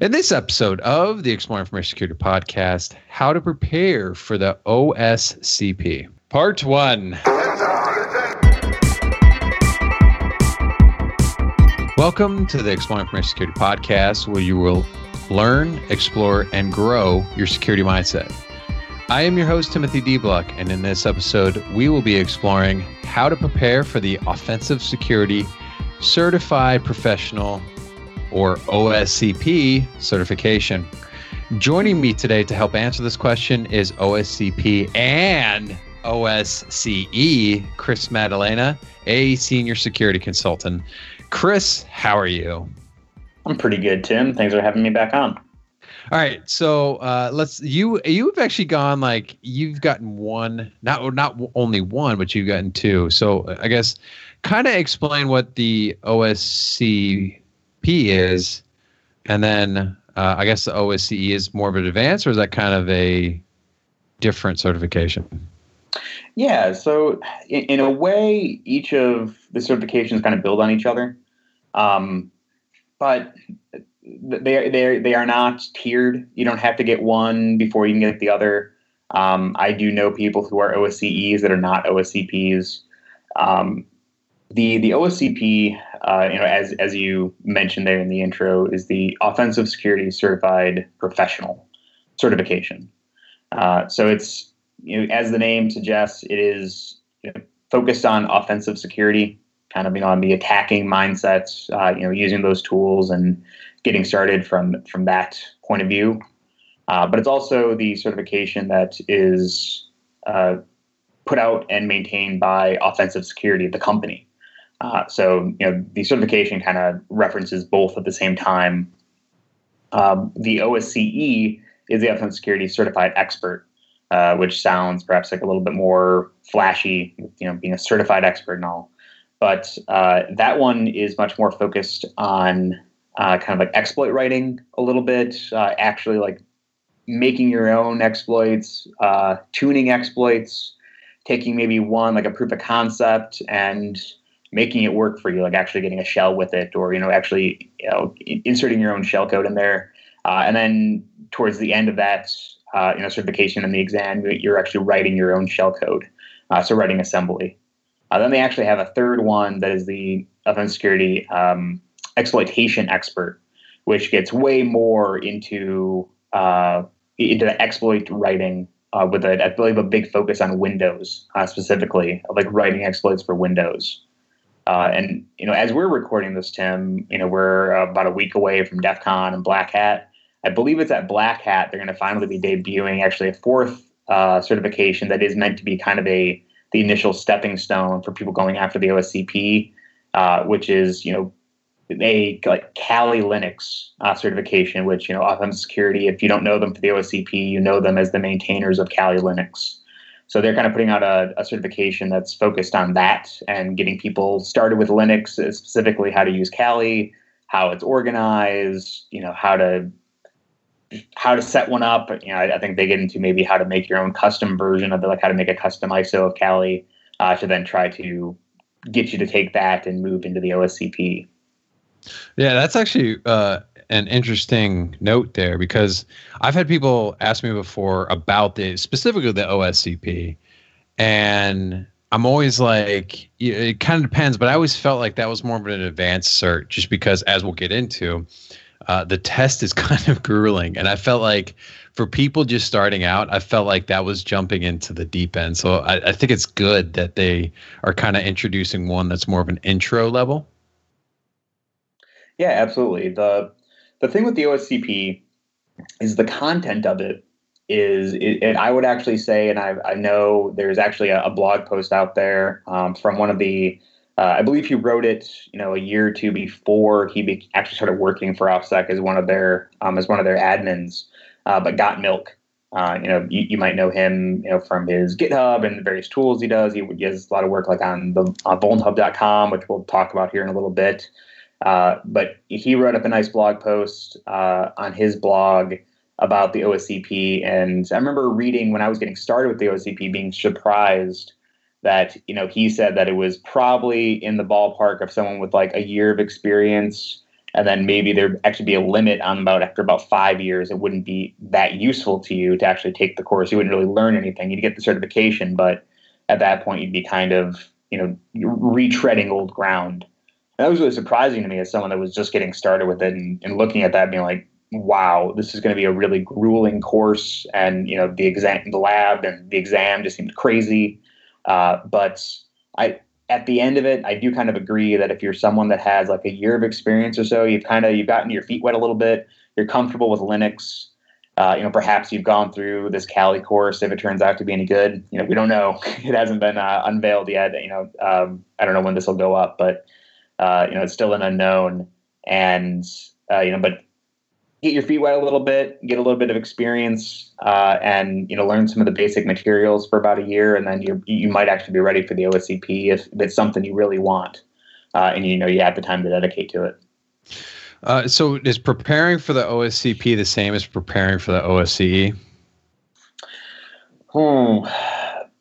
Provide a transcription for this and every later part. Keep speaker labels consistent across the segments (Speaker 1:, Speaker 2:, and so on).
Speaker 1: In this episode of the Exploring Information Security podcast, how to prepare for the OSCP. Part one. Welcome to the Exploring Information Security podcast, where you will learn, explore, and grow your security mindset. I am your host, Timothy De Block, and in this episode, we will be exploring how to prepare for the Offensive Security Certified Professional or OSCP certification. Joining me today to help answer this question is OSCP and OSCE, Chris Maddalena, a senior security consultant. Chris, how are you?
Speaker 2: I'm pretty good, Tim. Thanks for having me back on.
Speaker 1: All right, so uh, let's you you've actually gone like you've gotten one, not not only one, but you've gotten two. So I guess kind of explain what the OSCP is, and then uh, I guess the OSCE is more of an advanced, or is that kind of a different certification?
Speaker 2: Yeah, so in, in a way, each of the certifications kind of build on each other, um, but they they they are not tiered. You don't have to get one before you can get the other. Um, I do know people who are OSCEs that are not OSCPs. Um, the the OSCP, uh, you know, as as you mentioned there in the intro, is the Offensive Security Certified Professional certification. Uh, so it's you know, as the name suggests, it is you know, focused on offensive security, kind of you know on the attacking mindsets, uh, you know, using those tools and getting started from from that point of view. Uh, but it's also the certification that is uh, put out and maintained by Offensive Security, the company. Uh, so you know the certification kind of references both at the same time. Um, the OSCE is the Offensive Security Certified Expert, uh, which sounds perhaps like a little bit more flashy, you know, being a certified expert and all. But uh, that one is much more focused on uh, kind of like exploit writing a little bit, uh, actually like making your own exploits, uh, tuning exploits, taking maybe one like a proof of concept and making it work for you, like actually getting a shell with it, or you know actually you know inserting your own shell code in there, uh, and then towards the end of that, uh, you know certification and the exam, you're actually writing your own shell code, uh, so writing assembly. then they actually have a third one that is the offensive security um, exploitation expert, which gets way more into uh, into the exploit writing uh, with a, I believe a big focus on Windows uh, specifically, like writing exploits for Windows. Uh, and you know, as we're recording this, Tim, you know, we're about a week away from DEF CON and Black Hat. I believe it's at Black Hat they're going to finally be debuting actually a fourth uh, certification that is meant to be kind of a the initial stepping stone for people going after the OSCP, uh, which is you know a like Kali Linux uh, certification, which you know Offensive Security. If you don't know them for the OSCP, you know them as the maintainers of Kali Linux. So they're kind of putting out a, a certification that's focused on that and getting people started with Linux, uh, specifically how to use Kali, how it's organized, you know, how to how to set one up. You know, I, I think they get into maybe how to make your own custom version of it, like how to make a custom ISO of Kali uh, to then try to get you to take that and move into the OSCP.
Speaker 1: Yeah, that's actually uh, an interesting note there because I've had people ask me before about the specifically the OSCP, and I'm always like, it kind of depends, but I always felt like that was more of an advanced cert, just because as we'll get into, uh, the test is kind of grueling, and I felt like for people just starting out, I felt like that was jumping into the deep end. So I, I think it's good that they are kind of introducing one that's more of an intro level.
Speaker 2: Yeah, absolutely. The the thing with the OSCP is the content of it is, it, and I would actually say, and I, I know there's actually a, a blog post out there um, from one of the, uh, I believe he wrote it, you know, a year or two before he be, actually started working for OffSec as one of their um, as one of their admins, uh, but g0tmi1k. Uh, you know, you, you, might know him, you know, from his GitHub and the various tools he does. He, he does a lot of work like on the on vulnhub.com, which we'll talk about here in a little bit. Uh, but he wrote up a nice blog post uh, on his blog about the OSCP, and I remember reading when I was getting started with the OSCP, being surprised that you know he said that it was probably in the ballpark of someone with like a year of experience and then maybe there'd actually be a limit on about after about five years, it wouldn't be that useful to you to actually take the course. You wouldn't really learn anything. You'd get the certification, but at that point, you'd be kind of you know retreading old ground. That was really surprising to me as someone that was just getting started with it and, and looking at that, being like, wow, this is going to be a really grueling course, and you know the exam, the lab, and the exam just seemed crazy. Uh, but I at the end of it, I do kind of agree that if you're someone that has like a year of experience or so, you've kind of you've gotten your feet wet a little bit, you're comfortable with Linux. Uh, you know, perhaps you've gone through this Kali course. If it turns out to be any good, you know, we don't know. it hasn't been uh, unveiled yet. You know, um, I don't know when this will go up, but uh, you know, it's still an unknown. And uh, you know, but get your feet wet a little bit, get a little bit of experience, uh, and you know learn some of the basic materials for about a year, and then you you might actually be ready for the OSCP if it's something you really want, uh, and you know you have the time to dedicate to it.
Speaker 1: Uh, so is preparing for the OSCP the same as preparing for the OSCE?
Speaker 2: Hmm,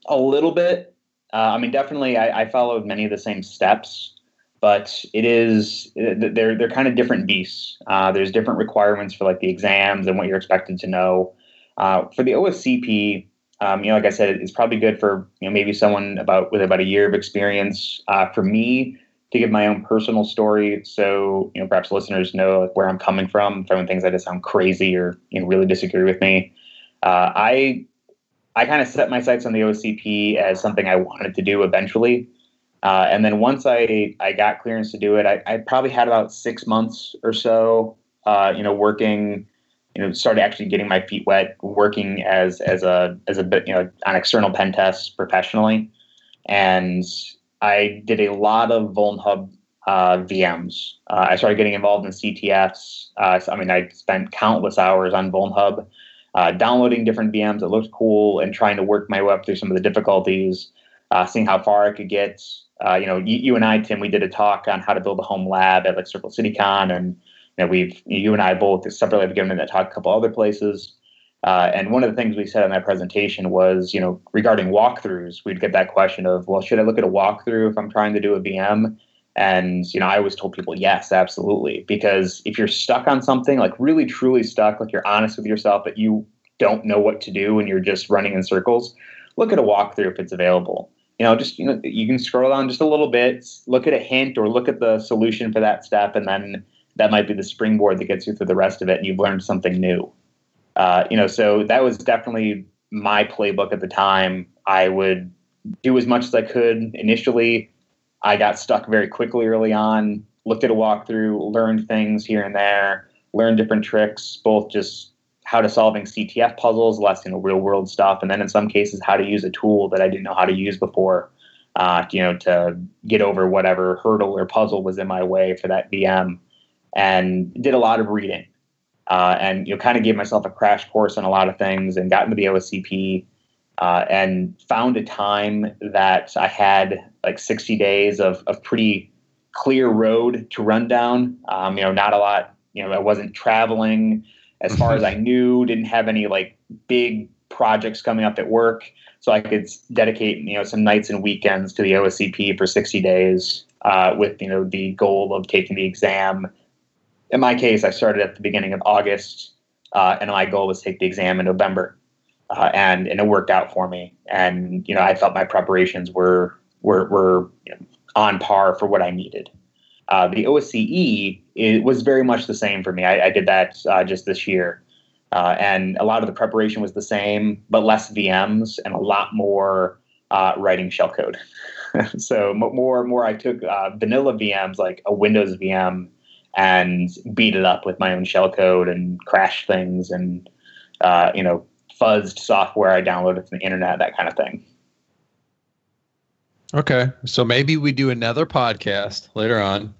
Speaker 2: a little bit. Uh, I mean, definitely, I, I followed many of the same steps but it is they're they're kind of different beasts. Uh, there's different requirements for like the exams and what you're expected to know. Uh, for the OSCP, um, you know, like I said, it's probably good for you know maybe someone about with about a year of experience. Uh, for me, to give my own personal story, so you know perhaps listeners know like, where I'm coming from. Anyone thinks I just sound crazy or you know really disagree with me, uh, I I kind of set my sights on the OSCP as something I wanted to do eventually. Uh, and then once I, I got clearance to do it, I, I probably had about six months or so, uh, you know, working, you know, started actually getting my feet wet, working as as a as a bit, you know, on external pen tests professionally, and I did a lot of VulnHub uh, VMs. Uh, I started getting involved in CTFs. Uh, so, I mean, I spent countless hours on VulnHub, uh, downloading different VMs that looked cool and trying to work my way up through some of the difficulties, seeing how far I could get uh, you know, you, you, and I, Tim, we did a talk on how to build a home lab at like Circle City Con, and you know, we've you and I both separately have given that talk a couple other places. Uh, and one of the things we said in that presentation was, you know, regarding walkthroughs, we'd get that question of, well, should I look at a walkthrough if I'm trying to do a VM? And you know, I always told people, yes, absolutely, because if you're stuck on something, like really truly stuck, like you're honest with yourself that you don't know what to do and you're just running in circles, look at a walkthrough if it's available you know, just you know, you can scroll down just a little bit, look at a hint or look at the solution for that step, and then that might be the springboard that gets you through the rest of it, and you've learned something new. Uh, you know, so that was definitely my playbook at the time. I would do as much as I could initially. I got stuck very quickly early on. Looked at a walkthrough, learned things here and there, learned different tricks, both just how to solving CTF puzzles, less you know real world stuff, and then in some cases how to use a tool that I didn't know how to use before. Uh, you know, to get over whatever hurdle or puzzle was in my way for that VM, and did a lot of reading, uh, and you know, kind of gave myself a crash course on a lot of things, and got into the OSCP, uh, and found a time that I had like 60 days of, of pretty clear road to run down. Um, you know, not a lot. You know, I wasn't traveling as far as I knew, didn't have any like big projects coming up at work. So I could dedicate, you know, some nights and weekends to the OSCP for 60 days uh, with, you know, the goal of taking the exam. In my case, I started at the beginning of August, uh, and my goal was to take the exam in November. Uh, and, and it worked out for me. And, you know, I felt my preparations were, were, were you know, on par for what I needed. Uh, the OSCE it was very much the same for me. I, I did that uh, just this year, uh, and a lot of the preparation was the same, but less VMs and a lot more uh, writing shellcode. so more more I took uh, vanilla VMs like a Windows VM and beat it up with my own shellcode and crash things and uh, you know fuzzed software I downloaded from the internet, that kind of thing.
Speaker 1: Okay, so maybe we do another podcast later on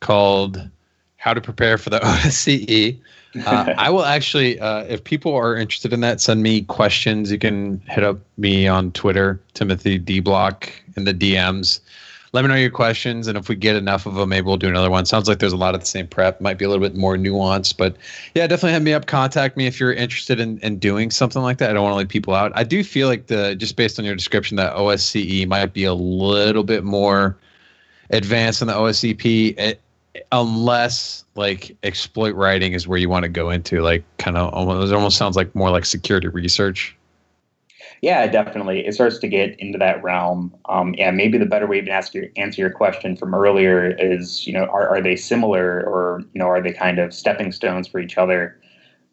Speaker 1: called How to Prepare for the OSCE. Uh, I will actually, uh, if people are interested in that, send me questions. You can hit up me on Twitter, Timothy De Block, in the DMs. Let me know your questions, and if we get enough of them, maybe we'll do another one. Sounds like there's a lot of the same prep. Might be a little bit more nuanced, but yeah, definitely hit me up. Contact me if you're interested in, in doing something like that. I don't want to leave people out. I do feel like the just based on your description that OSCE might be a little bit more advanced than the OSCP. It, unless like exploit writing is where you want to go into, like kind of almost it almost sounds like more like security research.
Speaker 2: Yeah, definitely. It starts to get into that realm. Um, yeah, maybe the better way to ask your, answer your question from earlier is, you know, are, are they similar or, you know, are they kind of stepping stones for each other?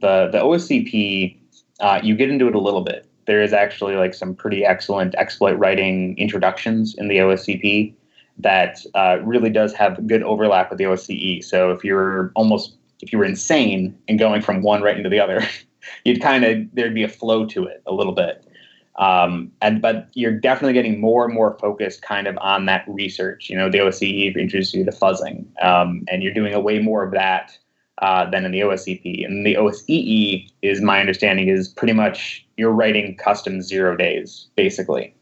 Speaker 2: The, the OSCP, uh, you get into it a little bit. There is actually like some pretty excellent exploit writing introductions in the OSCP that uh, really does have good overlap with the OSCE. So if you're almost, if you were insane and going from one right into the other, you'd kind of, there'd be a flow to it a little bit. Um, and but you're definitely getting more and more focused kind of on that research. You know, the OSCE introduced you to fuzzing, um, and you're doing a way more of that uh, than in the OSCP. And the OSCE is my understanding is pretty much you're writing custom zero days basically.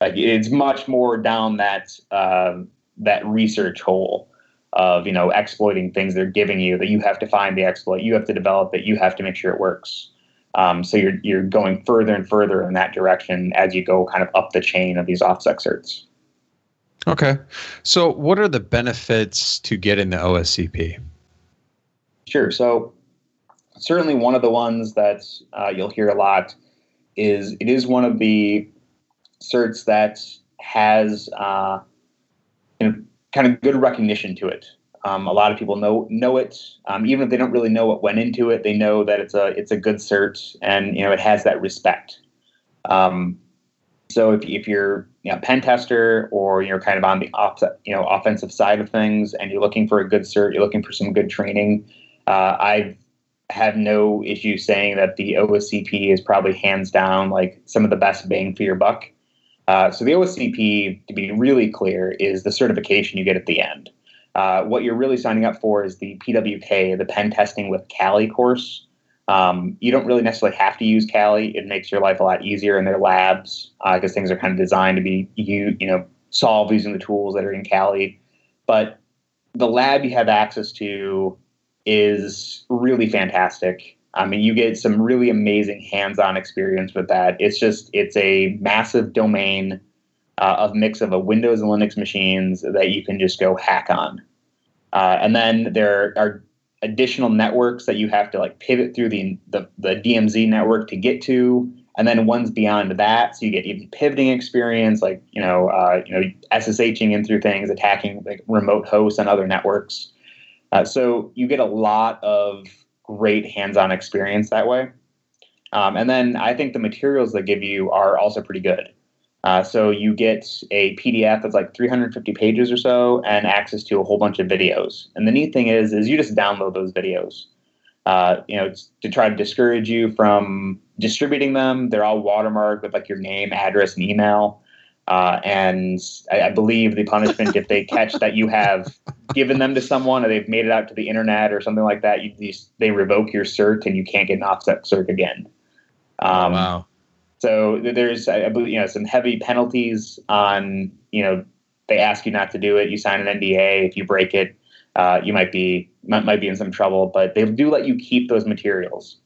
Speaker 2: Like it's much more down that uh, that research hole of you know exploiting things they're giving you that you have to find the exploit, you have to develop it, you have to make sure it works. Um, so you're you're going further and further in that direction as you go kind of up the chain of these OffSec certs.
Speaker 1: Okay, so what are the benefits to getting the OSCP?
Speaker 2: Sure. So certainly one of the ones that uh, you'll hear a lot is it is one of the certs that has uh, you know, kind of good recognition to it. Um, a lot of people know know it, um, even if they don't really know what went into it. They know that it's a it's a good cert, and you know it has that respect. Um, so if, if you're you know, pen tester or you're kind of on the off, you know offensive side of things, and you're looking for a good cert, you're looking for some good training. Uh, I have no issue saying that the OSCP is probably hands down like some of the best bang for your buck. Uh, so the OSCP, to be really clear, is the certification you get at the end. Uh, what you're really signing up for is the PWK, the Pen Testing with Kali course. Um, you don't really necessarily have to use Kali. It makes your life a lot easier in their labs because uh, things are kind of designed to be you you know solved using the tools that are in Kali. But the lab you have access to is really fantastic. I mean, you get some really amazing hands-on experience with that. It's just it's a massive domain uh, of mix of a Windows and Linux machines that you can just go hack on. Uh, and then there are additional networks that you have to like pivot through the, the, the DMZ network to get to, and then ones beyond that. So you get even pivoting experience, like you know, uh, you know, SSHing in through things, attacking like remote hosts and other networks. Uh, so you get a lot of great hands-on experience that way. Um, and then I think the materials they give you are also pretty good. Uh, so you get a PDF that's like 350 pages or so, and access to a whole bunch of videos. And the neat thing is, is you just download those videos. Uh, you know, to try to discourage you from distributing them. They're all watermarked with like your name, address, and email. Uh, and I, I, believe the punishment, if they catch that you have given them to someone or they've made it out to the internet or something like that, you, they revoke your cert and you can't get an OffSec cert again.
Speaker 1: Um, wow.
Speaker 2: So there's, I believe, you know, some heavy penalties on, you know, they ask you not to do it. You sign an NDA. If you break it, uh, you might be might, might be in some trouble. But they do let you keep those materials.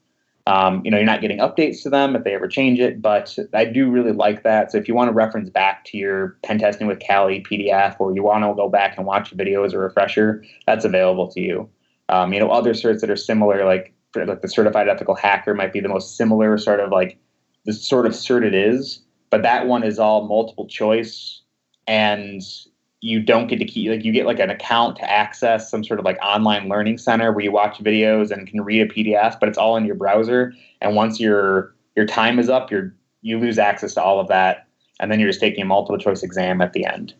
Speaker 2: Um, you know, you're not getting updates to them if they ever change it, but I do really like that. So if you want to reference back to your pen testing with Kali PDF, or you want to go back and watch a video as a refresher, that's available to you. Um, you know, other certs that are similar, like like the certified ethical hacker, might be the most similar sort of like the sort of cert it is, but that one is all multiple choice and you don't get to keep like you get like an account to access some sort of like online learning center where you watch videos and can read a PDF, but it's all in your browser. And once your your time is up, you're you lose access to all of that, and then you're just taking a multiple choice exam at the end.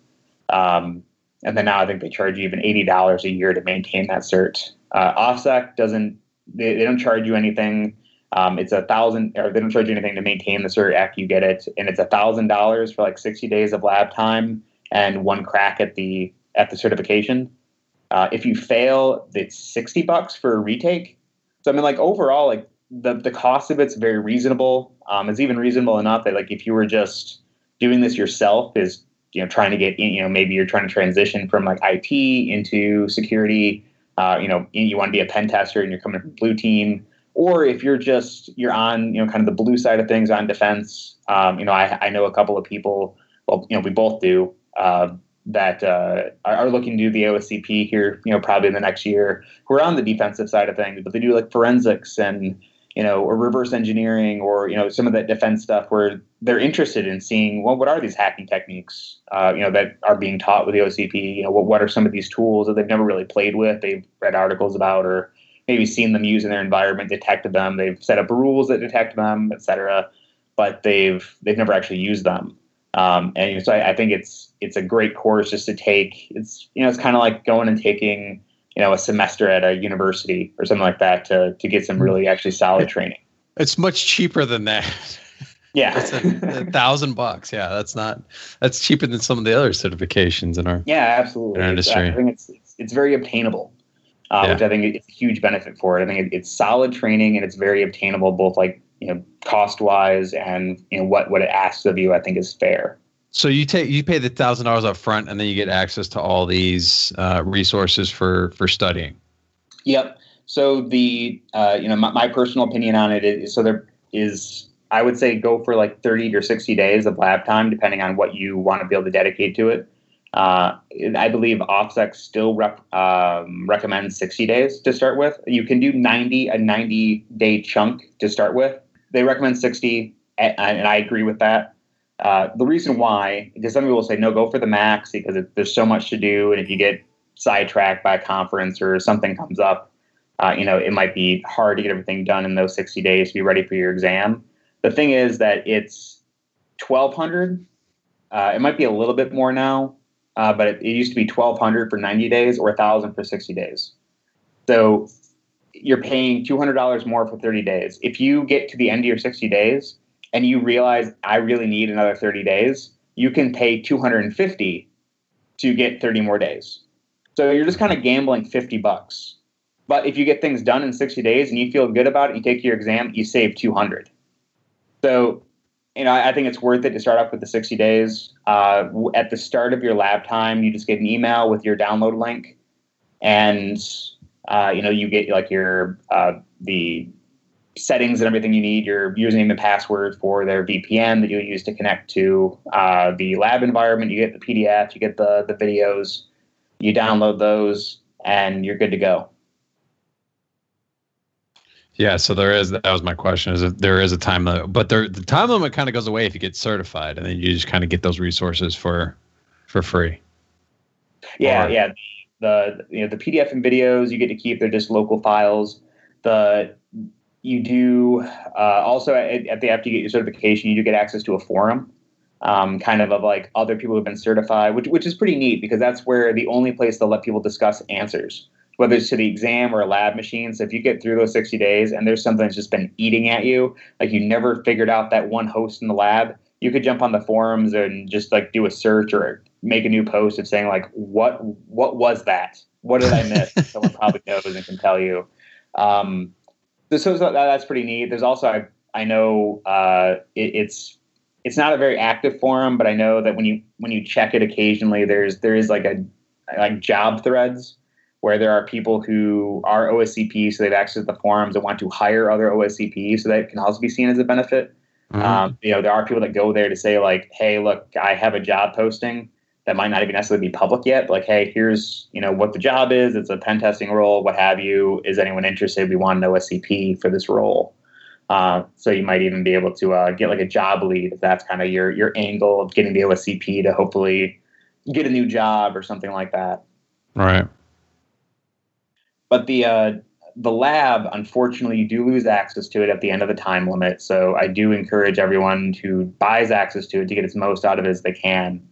Speaker 2: Um, and then now I think they charge you even eighty dollars a year to maintain that cert. Uh, OffSec doesn't they, they don't charge you anything um, it's a thousand, or they don't charge you anything to maintain the cert after you get it, and it's a thousand dollars for like sixty days of lab time and one crack at the at the certification. Uh, if you fail, it's sixty bucks for a retake. So I mean, like overall, like the the cost of it's very reasonable. Um, it's even reasonable enough that like if you were just doing this yourself, is you know trying to get you know maybe you're trying to transition from like IT into security. Uh, you know, you want to be a pen tester and you're coming from blue team or if you're just you're on you know kind of the blue side of things on defense um, you know I, I know a couple of people well you know we both do uh, that uh, are looking to do the OSCP here, you know, probably in the next year, who are on the defensive side of things, but they do like forensics and you know, or reverse engineering, or you know, some of that defense stuff where they're interested in seeing well, what are these hacking techniques, uh, you know, that are being taught with the OSCP. You know, what what are some of these tools that they've never really played with, they've read articles about, or maybe seen them use in their environment, detected them, they've set up rules that detect them, et cetera, but they've they've never actually used them. Um, and so I, I think it's it's a great course just to take. It's you know, it's kind of like going and taking you know a semester at a university or something like that to to get some really actually solid training.
Speaker 1: It's much cheaper than that.
Speaker 2: Yeah,
Speaker 1: it's a, a, thousand bucks. Yeah, that's not that's cheaper than some of the other certifications in our
Speaker 2: yeah absolutely.
Speaker 1: In our industry.
Speaker 2: I think it's, it's, it's very obtainable, uh, yeah. which I think it's a huge benefit for it. I think it, it's solid training and it's very obtainable, both like you know cost wise and you know what what it asks of you. I think is fair.
Speaker 1: So you take you pay the thousand dollars up front, and then you get access to all these uh, resources for for studying.
Speaker 2: Yep. So the uh, you know my, my, personal opinion on it is so there is I would say go for like thirty or sixty days of lab time, depending on what you want to be able to dedicate to it. Uh, I believe OffSec still rep, um, recommends 60 days to start with. You can do 90 a 90 day chunk to start with. They recommend 60, and, and I agree with that. Uh, the reason why, because some people will say, no, go for the max because it, there's so much to do. And if you get sidetracked by a conference or something comes up, uh, you know, it might be hard to get everything done in those 60 days to be ready for your exam. The thing is that it's 1200. Uh, it might be a little bit more now, uh, but it, it used to be 1200 for 90 days or 1000 for 60 days. So you're paying $200 more for 30 days. If you get to the end of your 60 days and you realize I really need another 30 days, you can pay 250 to get 30 more days. So you're just kind of gambling 50 bucks. But if you get things done in 60 days and you feel good about it, you take your exam, you save 200. So, you know, I think it's worth it to start off with the 60 days. Uh, at the start of your lab time, you just get an email with your download link, and uh, you know, you get like your uh, the settings and everything you need, your username and password for their VPN that you use to connect to uh, the lab environment. You get the PDF, you get the the videos, you download those, and you're good to go.
Speaker 1: Yeah, so there is. That was my question. Is there is a time limit, but there, the time limit kind of goes away if you get certified, and then you just kind of get those resources for for free.
Speaker 2: Yeah, or, yeah. The you know the PDF and videos you get to keep. They're just local files. The you do uh, also at, at, the after you get your certification, you do get access to a forum, um, kind of of like other people who've been certified, which which is pretty neat because that's where the only place they'll let people discuss answers, whether it's to the exam or a lab machine. So if you get through those 60 days and there's something that's just been eating at you, like you never figured out that one host in the lab, you could jump on the forums and just like do a search or make a new post of saying like what what was that? What did I miss? Someone probably knows and can tell you. Um, so, so that's pretty neat. There's also I I know uh, it, it's it's not a very active forum, but I know that when you when you check it occasionally, there's there is like a like job threads where there are people who are OSCP, so they've accessed the forums and want to hire other OSCP, so that can also be seen as a benefit. Mm-hmm. Um, you know, there are people that go there to say like, "Hey, look, I have a job posting that might not even necessarily be public yet. Like, hey, here's you know what the job is. It's a pen testing role, what have you. Is anyone interested? We want an OSCP for this role. Uh, so you might even be able to uh, get like a job lead if that's kind of your your angle of getting the OSCP to hopefully get a new job or something like that.
Speaker 1: Right.
Speaker 2: But the uh, the lab, unfortunately, you do lose access to it at the end of the time limit. So I do encourage everyone who buys access to it to get as most out of it as they can.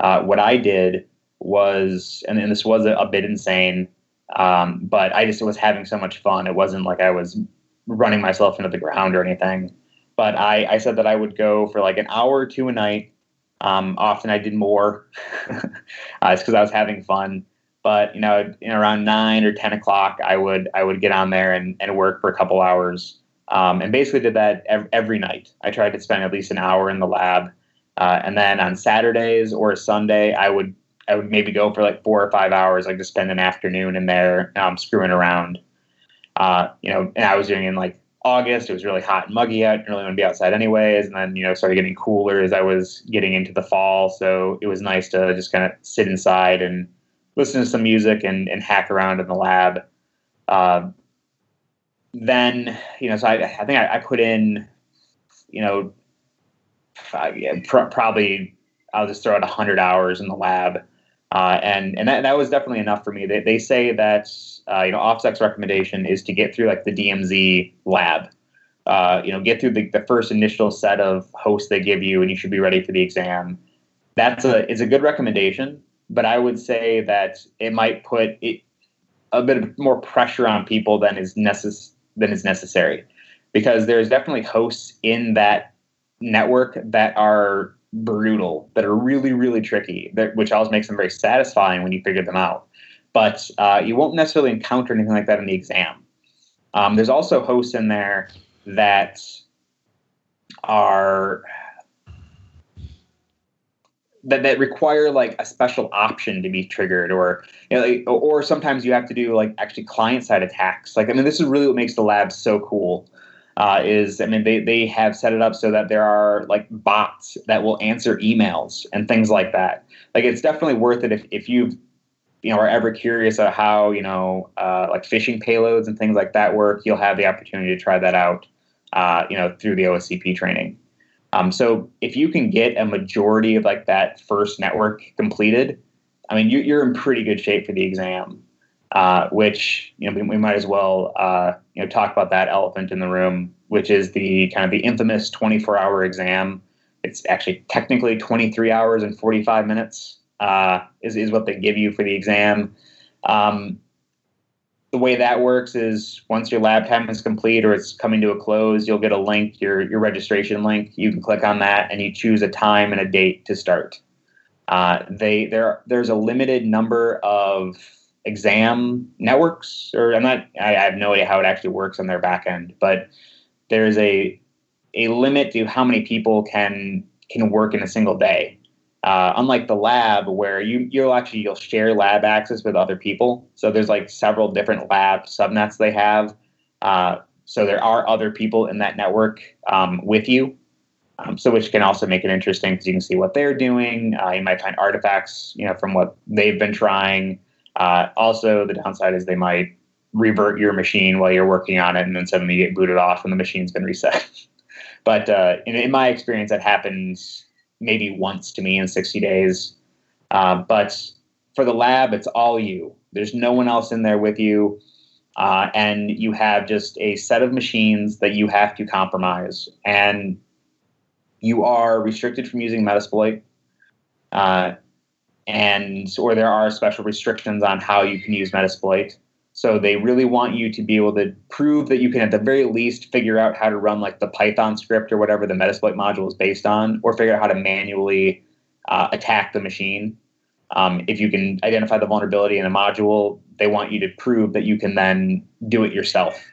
Speaker 2: Uh, what I did was, and, and this was a, a bit insane, um, but I just was having so much fun. It wasn't like I was running myself into the ground or anything. But I, I said that I would go for like an hour or two a night. Um, often I did more. uh, it's because I was having fun. But you know, in around nine or ten o'clock, I would I would get on there and, and work for a couple hours. Um, and basically did that every, every night. I tried to spend at least an hour in the lab. Uh, and then on Saturdays or Sunday, I would I would maybe go for like four or five hours, like to spend an afternoon in there um, screwing around. Uh, you know, and I was doing in like August. It was really hot and muggy out. Didn't really want to be outside anyways. And then, you know, started getting cooler as I was getting into the fall. So it was nice to just kind of sit inside and listen to some music and, and hack around in the lab. Uh, then, you know, so I, I think I, I, put in, you know, uh, yeah, pr- probably I'll just throw out 100 hours in the lab. Uh, and and that, that was definitely enough for me. They, they say that uh, you know OffSec's recommendation is to get through like the DMZ lab. Uh, you know, get through the, the first initial set of hosts they give you, and you should be ready for the exam. That's a is a good recommendation, but I would say that it might put it, a bit more pressure on people than is necess- than is necessary, because there's definitely hosts in that network that are brutal, that are really, really tricky, that, which always makes them very satisfying when you figure them out. But uh, you won't necessarily encounter anything like that in the exam. Um, there's also hosts in there that are that, that require like a special option to be triggered or you know, or sometimes you have to do like actually client side attacks like i mean this is really what makes the lab so cool uh, is I mean they they have set it up so that there are like bots that will answer emails and things like that. Like it's definitely worth it if if you you know are ever curious about how you know uh, like phishing payloads and things like that work. You'll have the opportunity to try that out. Uh, you know through the OSCP training. Um, so if you can get a majority of like that first network completed, I mean you, you're in pretty good shape for the exam uh, which you know we, we, might as well uh, you know talk about that elephant in the room, which is the kind of the infamous 24-hour exam. It's actually technically 23 hours and 45 minutes uh, is is what they give you for the exam. Um, the way that works is once your lab time is complete or it's coming to a close, you'll get a link, your your registration link. You can click on that and you choose a time and a date to start. Uh, they there there's a limited number of exam networks, or I'm not. I, I have no idea how it actually works on their back end, but there's a a limit to how many people can can work in a single day. Uh, unlike the lab, where you you'll actually you'll share lab access with other people. So there's like several different lab subnets they have. Uh, so there are other people in that network um, with you. Um, so which can also make it interesting because you can see what they're doing. Uh, you might find artifacts, you know, from what they've been trying. Uh, also, the downside is they might revert your machine while you're working on it, and then suddenly get booted off and the machine's been reset. but uh, in, in, my experience, that happens maybe once to me in 60 days. Uh, but for the lab, it's all you. There's no one else in there with you. Uh, and you have just a set of machines that you have to compromise. And you are restricted from using Metasploit. And or there are special restrictions on how you can use Metasploit. So they really want you to be able to prove that you can, at the very least, figure out how to run like the Python script or whatever the Metasploit module is based on, or figure out how to manually uh, attack the machine. Um, if you can identify the vulnerability in a module, they want you to prove that you can then do it yourself.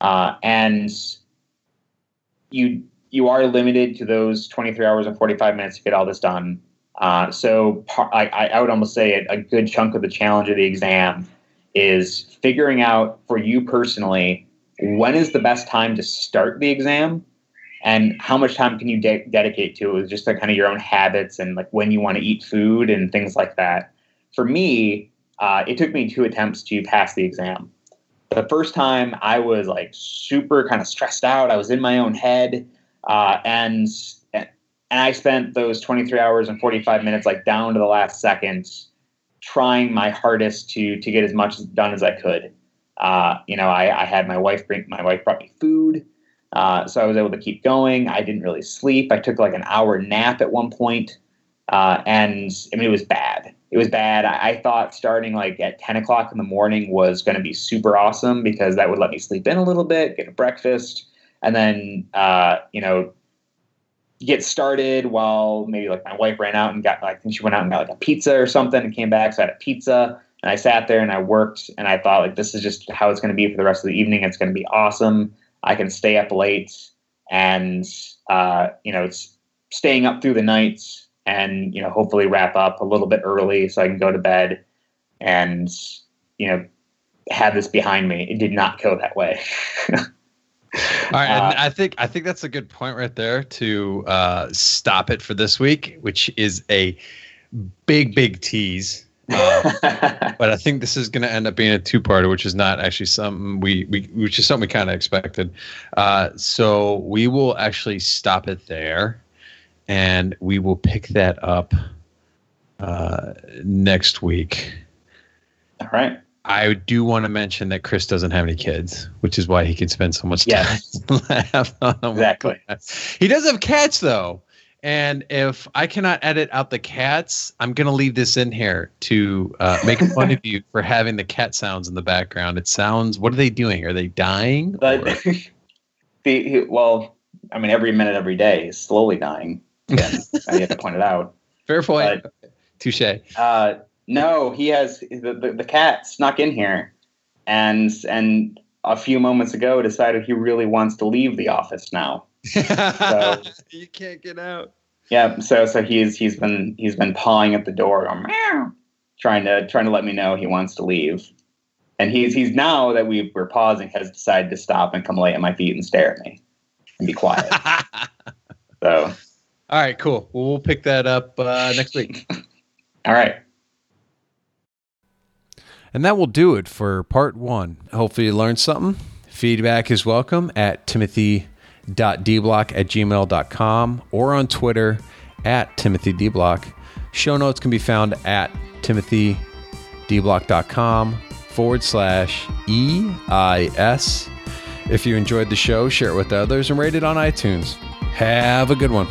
Speaker 2: Uh, and you you are limited to those 23 hours and 45 minutes to get all this done. Uh, so I, I would almost say a, a good chunk of the challenge of the exam is figuring out for you personally when is the best time to start the exam? And how much time can you de- dedicate to it just like kind of your own habits and like when you want to eat food and things like that? For me uh, it took me two attempts to pass the exam. The first time i was like super kind of stressed out i was in my own head uh, and and I spent those 23 hours and 45 minutes like down to the last second trying my hardest to to get as much done as I could. Uh, you know, I, I, had my wife bring my wife brought me food, uh, so I was able to keep going. I didn't really sleep. I took like an hour nap at one point, uh, and I mean it was bad. It was bad. I, I thought starting like at 10 o'clock in the morning was going to be super awesome because that would let me sleep in a little bit, get a breakfast, and then uh, you know get started while maybe like my wife ran out and got think she went out and got like a pizza or something and came back. So I had a pizza and I sat there and I worked and I thought like this is just how it's going to be for the rest of the evening. It's going to be awesome. I can stay up late and uh, you know it's staying up through the night and you know hopefully wrap up a little bit early so I can go to bed and you know have this behind me. It did not go that way.
Speaker 1: right, and I think I think that's a good point right there to uh, stop it for this week, which is a big, big tease. Uh, but I think this is going to end up being a two-parter, which is not actually something we, we which is something we kind of expected. Uh, so we will actually stop it there, and we will pick that up uh, next week.
Speaker 2: All right.
Speaker 1: I do want to mention that Chris doesn't have any kids, which is why he can spend so much time.
Speaker 2: Yes. exactly.
Speaker 1: He does have cats though. And if I cannot edit out the cats, I'm going to leave this in here to uh, make fun of you for having the cat sounds in the background. It sounds, what are they doing? Are they dying?
Speaker 2: But, the, well, I mean, every minute, every day is slowly dying. I have to point it out.
Speaker 1: Fair point. Touche.
Speaker 2: Uh, no, he has the, the, the cat snuck in here, and and a few moments ago decided he really wants to leave the office now.
Speaker 1: so, you can't get out.
Speaker 2: Yeah, so so he's he's been he's been pawing at the door, trying to trying to let me know he wants to leave. And he's he's now that we we're pausing has decided to stop and come lay at my feet and stare at me and be quiet. so,
Speaker 1: all right, cool. Well, we'll pick that up uh, next week.
Speaker 2: all right.
Speaker 1: And that will do it for part one. Hopefully, you learned something. Feedback is welcome at timothy.deblock at gmail.com or on Twitter at timothydeblock. Show notes can be found at timothydeblock.com forward slash EIS. If you enjoyed the show, share it with others and rate it on iTunes. Have a good one.